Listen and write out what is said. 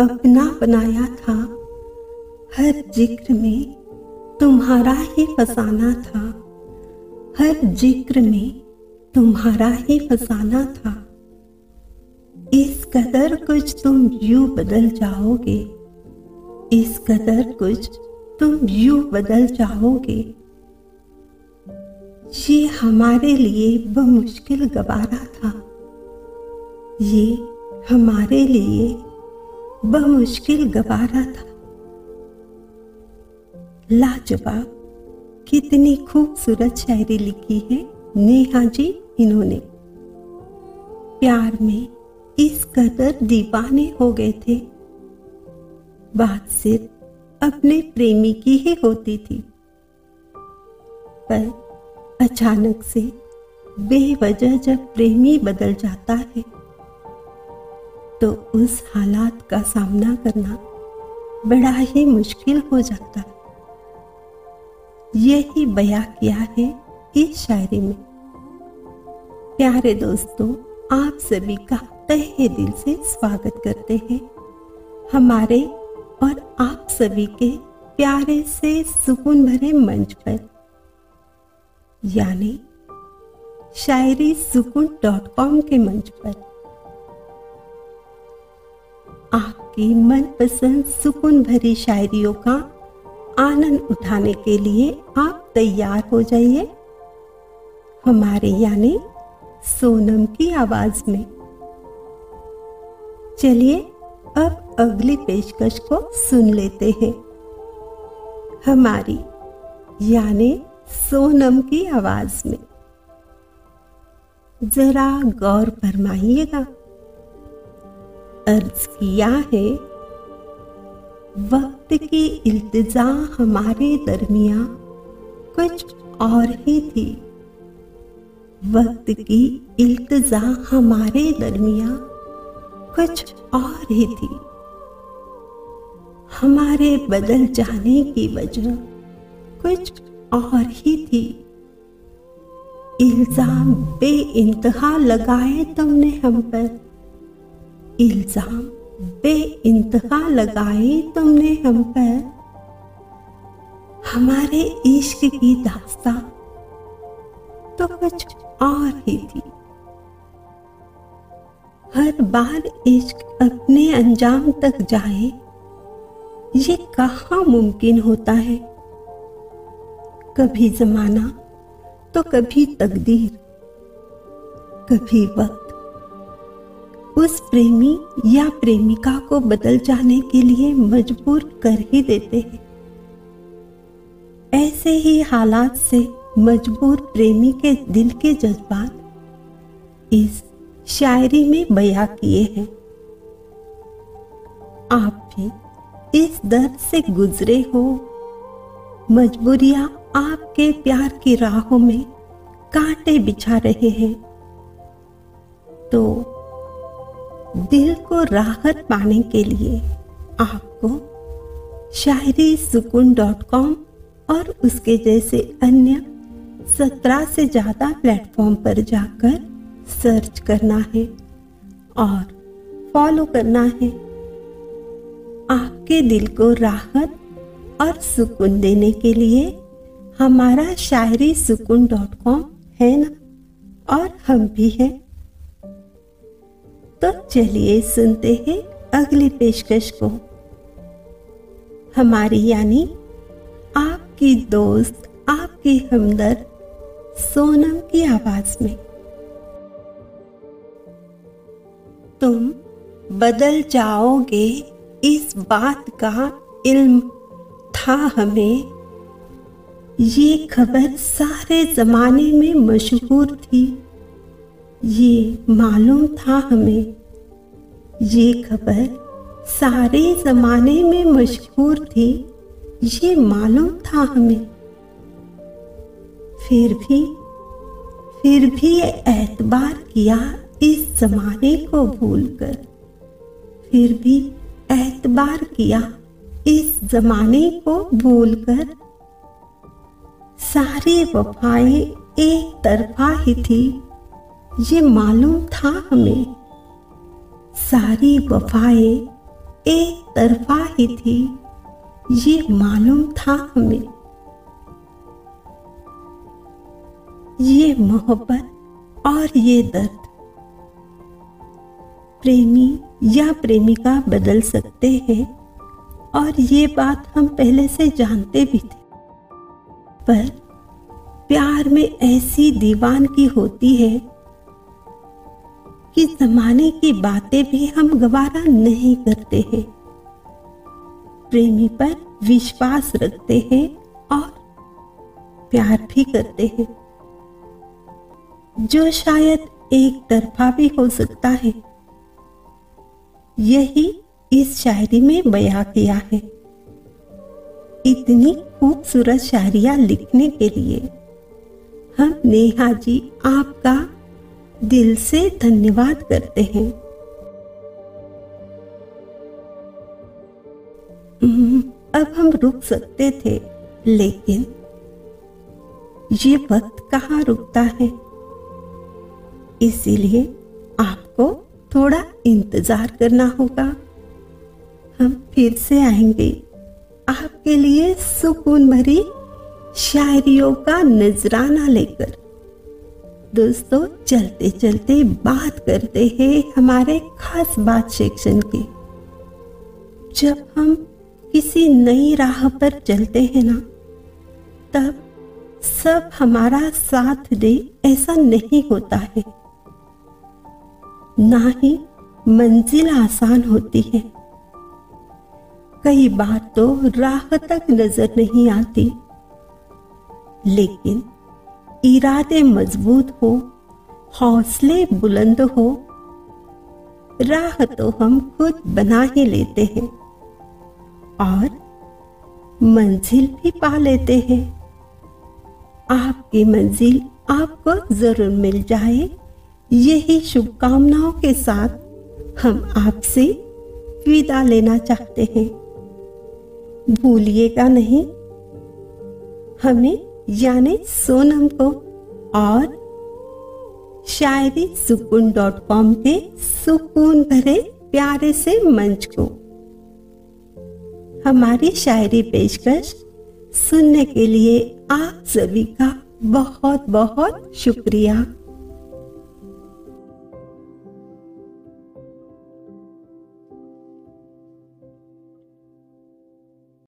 अपना बनाया था। हर ज़िक्र में तुम्हारा ही फसाना था। हर ज़िक्र में तुम्हारा ही फसाना था। इस कदर कुछ तुम यू बदल जाओगे। इस कदर कुछ तुम यू बदल जाओगे। ये हमारे लिए बमुश्किल गवारा था। ये हमारे लिए बमुश्किल गवारा था। लाजवाब, कितनी खूबसूरत शायरी लिखी है नेहा जी इन्होंने। प्यार में इस कदर दीवाने हो गए थे। बात सिर्फ़ अपने प्रेमी की ही होती थी। पर अचानक से बेवजह जब प्रेमी बदल जाता है तो उस हालात का सामना करना बड़ा ही मुश्किल हो जाता है। यही बया किया है इस शायरी में। प्यारे दोस्तों, आप सभी का तहे दिल से स्वागत करते हैं। हमारे और आप सभी के प्यारे से सुकून भरे मंच पर, यानी शायरी सुकून डॉट कॉम के मंच पर। आपकी मनपसंद सुकून भरी शायरियों का आनंद उठाने के लिए आप तैयार हो जाइए। हमारे यानी सोनम की आवाज़ में। चलिए, अब अगली पेशकश को सुन लेते हैं। हमारी यानी सोनम की आवाज़ में। जरा गौर फरमाइएगा। अर्ज़ किया है। वक्त की इल्तजा हमारे दरमिया कुछ और ही थी। वक्त की इल्तजा हमारे दरमिया कुछ और ही थी। हमारे बदल जाने की वजह कुछ और ही थी। इल्ज़ाम बे इंतहा लगाए तुमने हम पर। इल्ज़ाम बे इंतहा लगाए तुमने हम पर। हमारे इश्क की दास्ता तो कुछ और ही थी। हर बार इश्क अपने अंजाम तक जाए, ये कहा मुमकिन होता है? कभी जमाना तो कभी तकदीर, कभी वक्त। उस प्रेमी या प्रेमिका को बदल जाने के लिए मजबूर कर ही देते हैं। ऐसे ही हालात से मजबूर प्रेमी के दिल के जज्बात इस शायरी में बया किए हैं। आप भी इस दर्द से गुजरे हो, मजबूरियाँ आपके प्यार की राहों में कांटे बिछा रहे हैं तो दिल को राहत पाने के लिए आपको शायरी सुकून डॉट कॉम और उसके जैसे अन्य सत्रह से ज़्यादा प्लेटफॉर्म पर जाकर सर्च करना है और फॉलो करना है। आपके दिल को राहत और सुकून देने के लिए हमारा शायरी सुकून डॉट कॉम है ना? और हम भी हैं। तो चलिए सुनते हैं अगली पेशकश को। हमारी यानी आपकी दोस्त, आपकी हमदर्द, सोनम की आवाज़ में। तुम बदल जाओगे इस बात का इल्म था हमें। ये खबर सारे जमाने में मशहूर थी। ये मालूम था हमें। ये खबर सारे जमाने में मशहूर थी। ये मालूम था हमें। फिर भी फिर भी एतबार किया इस जमाने को भूलकर। फिर भी एतबार किया इस जमाने को भूलकर। सारी वफाएँ एक तरफा ही थी। ये मालूम था हमें। सारी वफाएँ एक तरफा ही थी। ये मालूम था हमें। ये मोहब्बत और ये दर्द। प्रेमी या प्रेमिका बदल सकते हैं और ये बात हम पहले से जानते भी थे। पर प्यार में ऐसी दीवान की होती है कि जमाने की बातें भी हम गवारा नहीं करते हैं। प्रेमी पर विश्वास रखते हैं और प्यार भी करते हैं। जो शायद एक तरफा भी हो सकता है। यही इस शायरी में बया किया है। इतनी खूबसूरत शायरिया लिखने के लिए हम नेहा जी आपका दिल से धन्यवाद करते हैं। हम्म, अब हम रुक सकते थे लेकिन ये वक्त कहाँ रुकता है? इसीलिए आपको थोड़ा इंतज़ार करना होगा। हम फिर से आएँगे। आपके लिए सुकून भरी शायरियों का नजराना लेकर। दोस्तों, चलते चलते बात करते हैं हमारे खास बात सेक्शन की। जब हम किसी नई राह पर चलते हैं ना, तब सब हमारा साथ दे ऐसा नहीं होता है। ना ही मंजिल आसान होती है। कई बार तो राह तक नज़र नहीं आती। लेकिन इरादे मज़बूत हो, हौसले बुलंद हो, राह तो हम खुद बना ही लेते हैं और मंजिल भी पा लेते हैं। आपकी मंजिल आपको ज़रूर मिल जाए। यही शुभकामनाओं के साथ हम आपसे विदा लेना चाहते हैं। भूलिएगा नहीं, हमें यानी सोनम को और शायरी सुकून डॉट कॉम के सुकून भरे प्यारे से मंच को। हमारी शायरी पेशकश सुनने के लिए आप सभी का बहुत बहुत शुक्रिया।